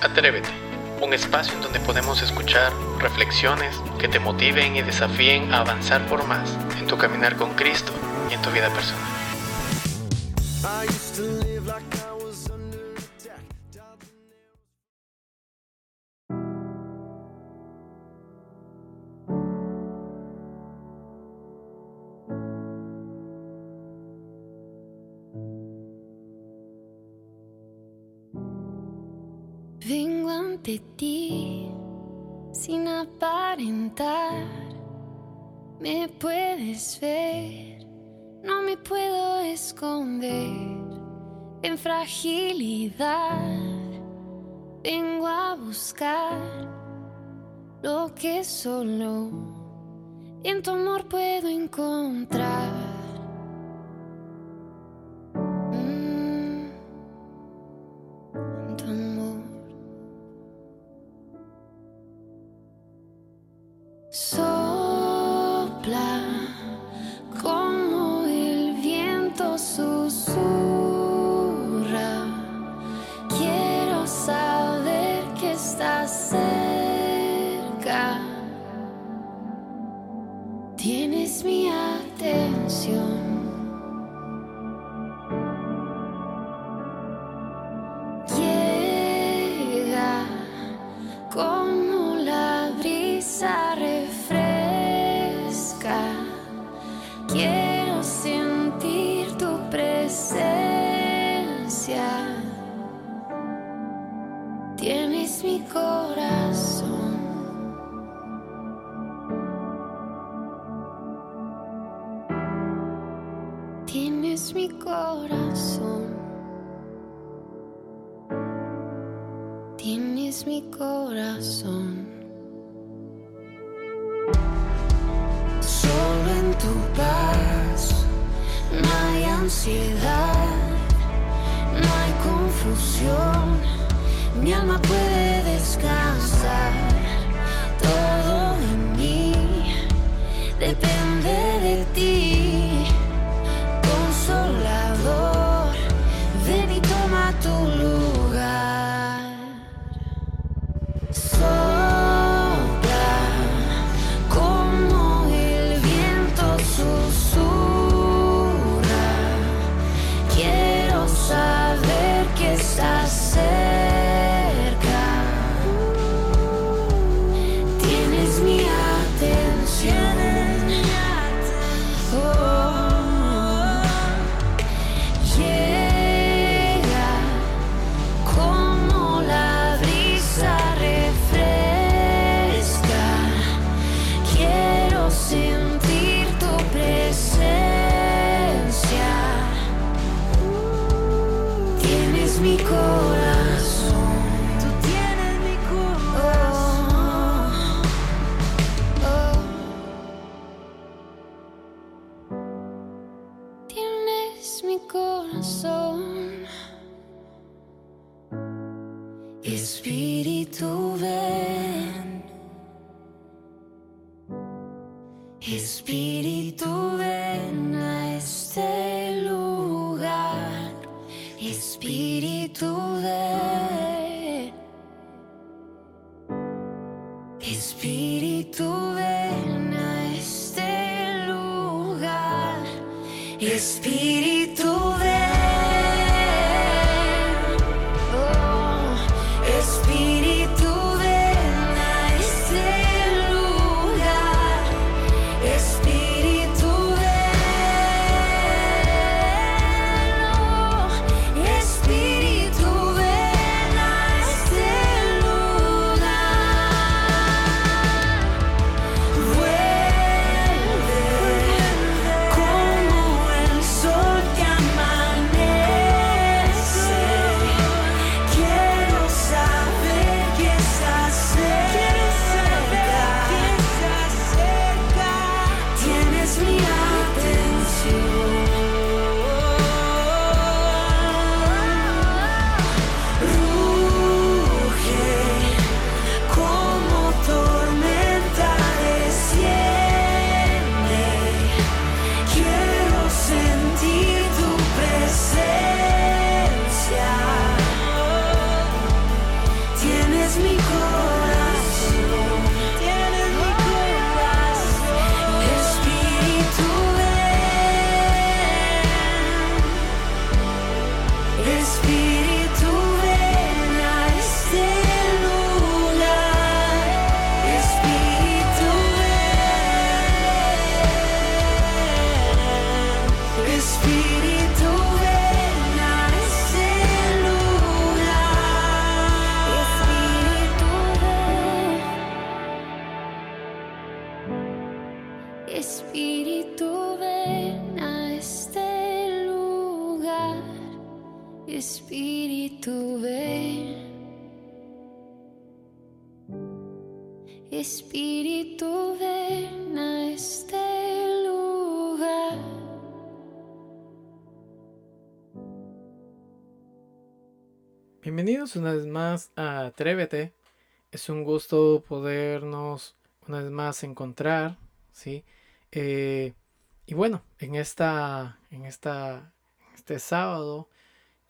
Atrévete, un espacio en donde podemos escuchar reflexiones que te motiven y desafíen a avanzar por más en tu caminar con Cristo y en tu vida personal. Vengo ante ti sin aparentar. Me puedes ver, no me puedo esconder en fragilidad. Vengo a buscar lo que solo en tu amor puedo encontrar. Tienes mi corazón. Solo en tu paz no hay ansiedad, no hay confusión. Mi alma puede descansar. Espíritu ven. A este lugar. Bienvenidos una vez más a Atrévete. Es un gusto podernos una vez más encontrar, ¿sí? Eh, y bueno, en esta, en esta, este sábado,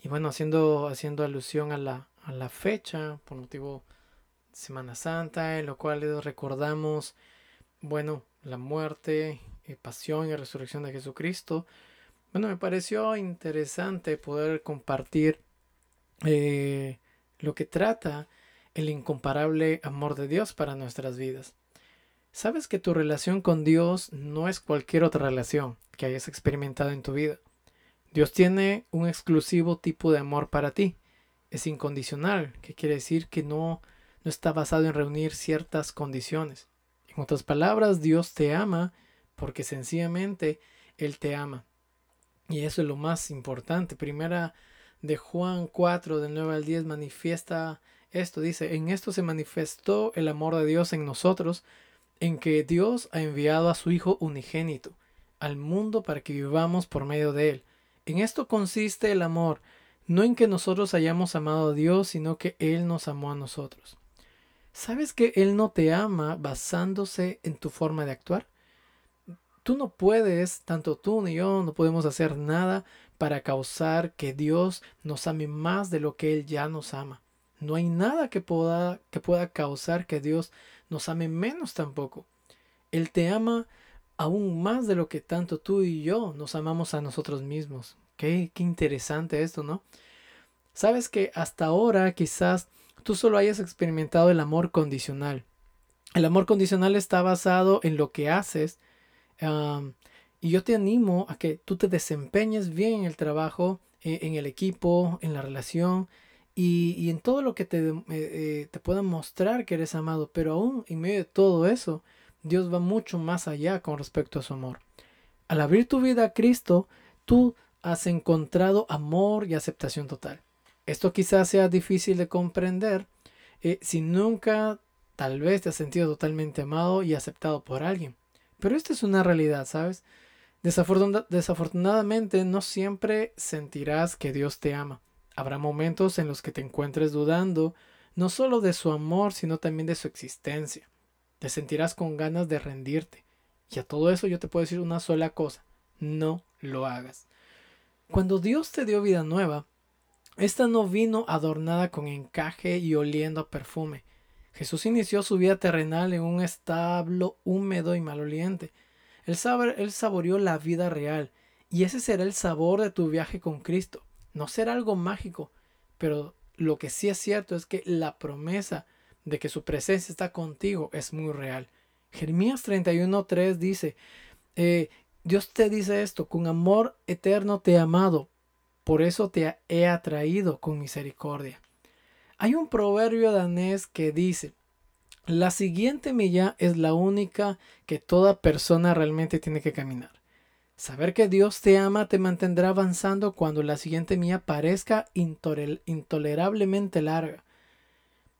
y bueno, haciendo, haciendo alusión a la, a la fecha, por motivo de Semana Santa, en lo cual recordamos, bueno, la muerte, y pasión y resurrección de Jesucristo. Bueno, me pareció interesante poder compartir eh, lo que trata el incomparable amor de Dios para nuestras vidas. Sabes que tu relación con Dios no es cualquier otra relación que hayas experimentado en tu vida. Dios tiene un exclusivo tipo de amor para ti. Es incondicional, que quiere decir que no, no está basado en reunir ciertas condiciones. En otras palabras, Dios te ama porque sencillamente Él te ama. Y eso es lo más importante. Primera de Juan 4, del 9 al 10, manifiesta esto. Dice, en esto se manifestó el amor de Dios en nosotros, en que Dios ha enviado a su Hijo unigénito al mundo para que vivamos por medio de Él. En esto consiste el amor, no en que nosotros hayamos amado a Dios, sino que Él nos amó a nosotros. ¿Sabes que Él no te ama basándose en tu forma de actuar? Tú no puedes, tanto tú ni yo, no podemos hacer nada para causar que Dios nos ame más de lo que Él ya nos ama. No hay nada que pueda, que pueda causar que Dios nos ame menos tampoco. Él te ama aún más de lo que tanto tú y yo nos amamos a nosotros mismos. Qué, qué interesante esto, ¿no? Sabes que hasta ahora quizás tú solo hayas experimentado el amor condicional. El amor condicional está basado en lo que haces y yo te animo a que tú te desempeñes bien en el trabajo, eh, en el equipo, en la relación, y, en todo lo que te, eh, eh, te pueda mostrar que eres amado, pero aún en medio de todo eso, Dios va mucho más allá con respecto a su amor. Al abrir tu vida a Cristo, tú has encontrado amor y aceptación total. Esto quizás sea difícil de comprender eh, si nunca tal vez te has sentido totalmente amado y aceptado por alguien. Pero esta es una realidad, ¿sabes? desafortunadamente no siempre sentirás que Dios te ama. Habrá momentos en los que te encuentres dudando no solo de su amor, sino también de su existencia. Te sentirás con ganas de rendirte. Y a todo eso yo te puedo decir una sola cosa, no lo hagas. Cuando Dios te dio vida nueva, esta no vino adornada con encaje y oliendo a perfume. Jesús inició su vida terrenal en un establo húmedo y maloliente. Él, él saboreó la vida real, y ese será el sabor de tu viaje con Cristo. No será algo mágico, pero lo que sí es cierto es que la promesa de que su presencia está contigo es muy real. Jeremías 31.3 dice, eh, Dios te dice esto, con amor eterno te he amado, por eso te he atraído con misericordia. Hay un proverbio danés que dice, la siguiente milla es la única que toda persona realmente tiene que caminar. Saber que Dios te ama te mantendrá avanzando cuando la siguiente mía parezca intolerablemente larga.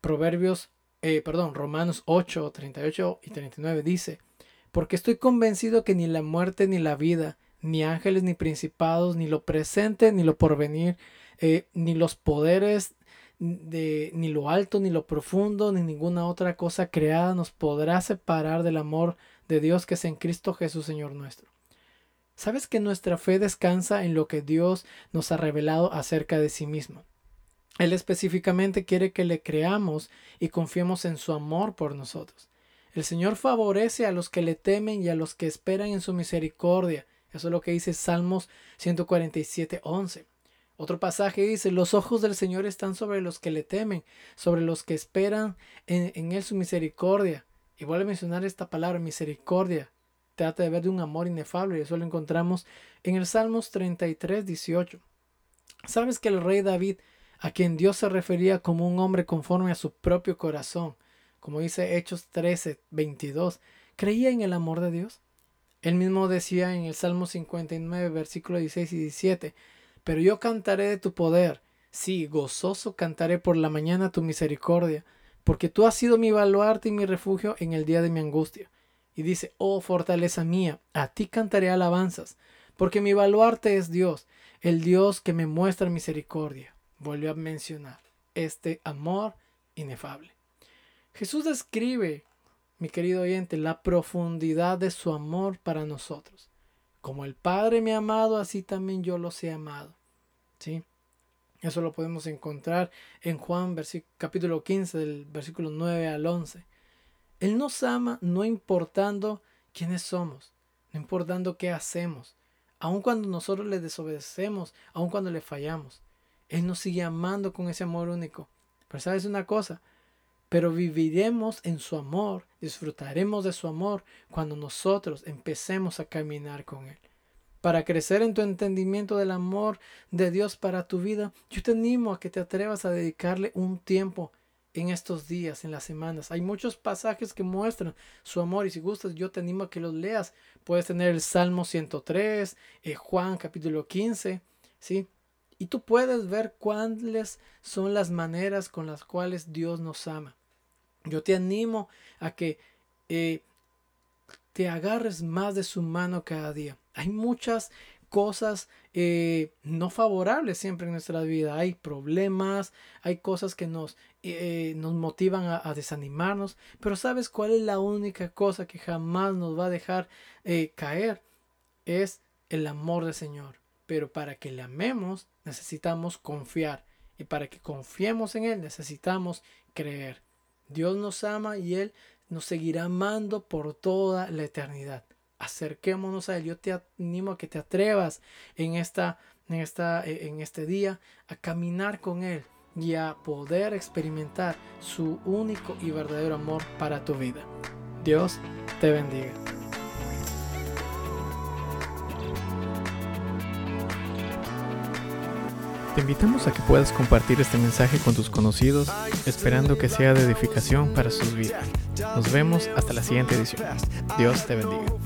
Proverbios, eh, perdón, Romanos 8, 38 y 39 dice, porque estoy convencido que ni la muerte ni la vida, ni ángeles ni principados, ni lo presente ni lo porvenir, eh, ni los poderes de, ni lo alto ni lo profundo, ni ninguna otra cosa creada nos podrá separar del amor de Dios que es en Cristo Jesús Señor nuestro. ¿Sabes que nuestra fe descansa en lo que Dios nos ha revelado acerca de sí mismo? Él específicamente quiere que le creamos y confiemos en su amor por nosotros. El Señor favorece a los que le temen y a los que esperan en su misericordia. Eso es lo que dice Salmos 147, 11. Otro pasaje dice, los ojos del Señor están sobre los que le temen, sobre los que esperan en, en Él su misericordia. Y vuelve a mencionar esta palabra, misericordia trata de ver de un amor inefable y eso lo encontramos en el Salmos 33, 18. Sabes que el rey David, a quien Dios se refería como un hombre conforme a su propio corazón, como dice Hechos 13, 22, creía en el amor de Dios. Él mismo decía en el Salmo 59, versículo 16 y 17, pero yo cantaré de tu poder Sí, gozoso cantaré por la mañana tu misericordia, porque tú has sido mi baluarte y mi refugio en el día de mi angustia. Y dice, oh fortaleza mía, a ti cantaré alabanzas, porque mi baluarte es Dios, el Dios que me muestra misericordia. Vuelve a mencionar este amor inefable. Jesús describe, mi querido oyente, la profundidad de su amor para nosotros. Como el Padre me ha amado, así también yo los he amado. ¿Sí? Eso lo podemos encontrar en Juan capítulo 15 del versículo 9 al 11. Él nos ama no importando quiénes somos, no importando qué hacemos, aun cuando nosotros le desobedecemos, aun cuando le fallamos. Él nos sigue amando con ese amor único. Pero sabes una cosa, pero viviremos en su amor, disfrutaremos de su amor cuando nosotros empecemos a caminar con Él. Para crecer en tu entendimiento del amor de Dios para tu vida, yo te animo a que te atrevas a dedicarle un tiempo en estos días, en las semanas. Hay muchos pasajes que muestran su amor y si gustas yo te animo a que los leas. Puedes tener el Salmo 103, eh, Juan capítulo 15, ¿sí? Y tú puedes ver cuáles son las maneras con las cuales Dios nos ama. Yo te animo a que eh, te agarres más de su mano cada día. Hay muchas cosas eh, no favorables siempre en nuestra vida. Hay problemas, hay cosas que nos, eh, nos motivan a, desanimarnos. Pero ¿sabes cuál es la única cosa que jamás nos va a dejar caer? Es el amor del Señor. Pero para que le amemos necesitamos confiar. Y para que confiemos en Él necesitamos creer. Dios nos ama y Él nos seguirá amando por toda la eternidad. Acerquémonos a Él. Yo te animo a que te atrevas en, esta, en, esta, eh, en este día a caminar con Él y a poder experimentar su único y verdadero amor para tu vida. Dios te bendiga. Te invitamos a que puedas compartir este mensaje con tus conocidos, esperando que sea de edificación para sus vidas. Nos vemos hasta la siguiente edición. Dios te bendiga.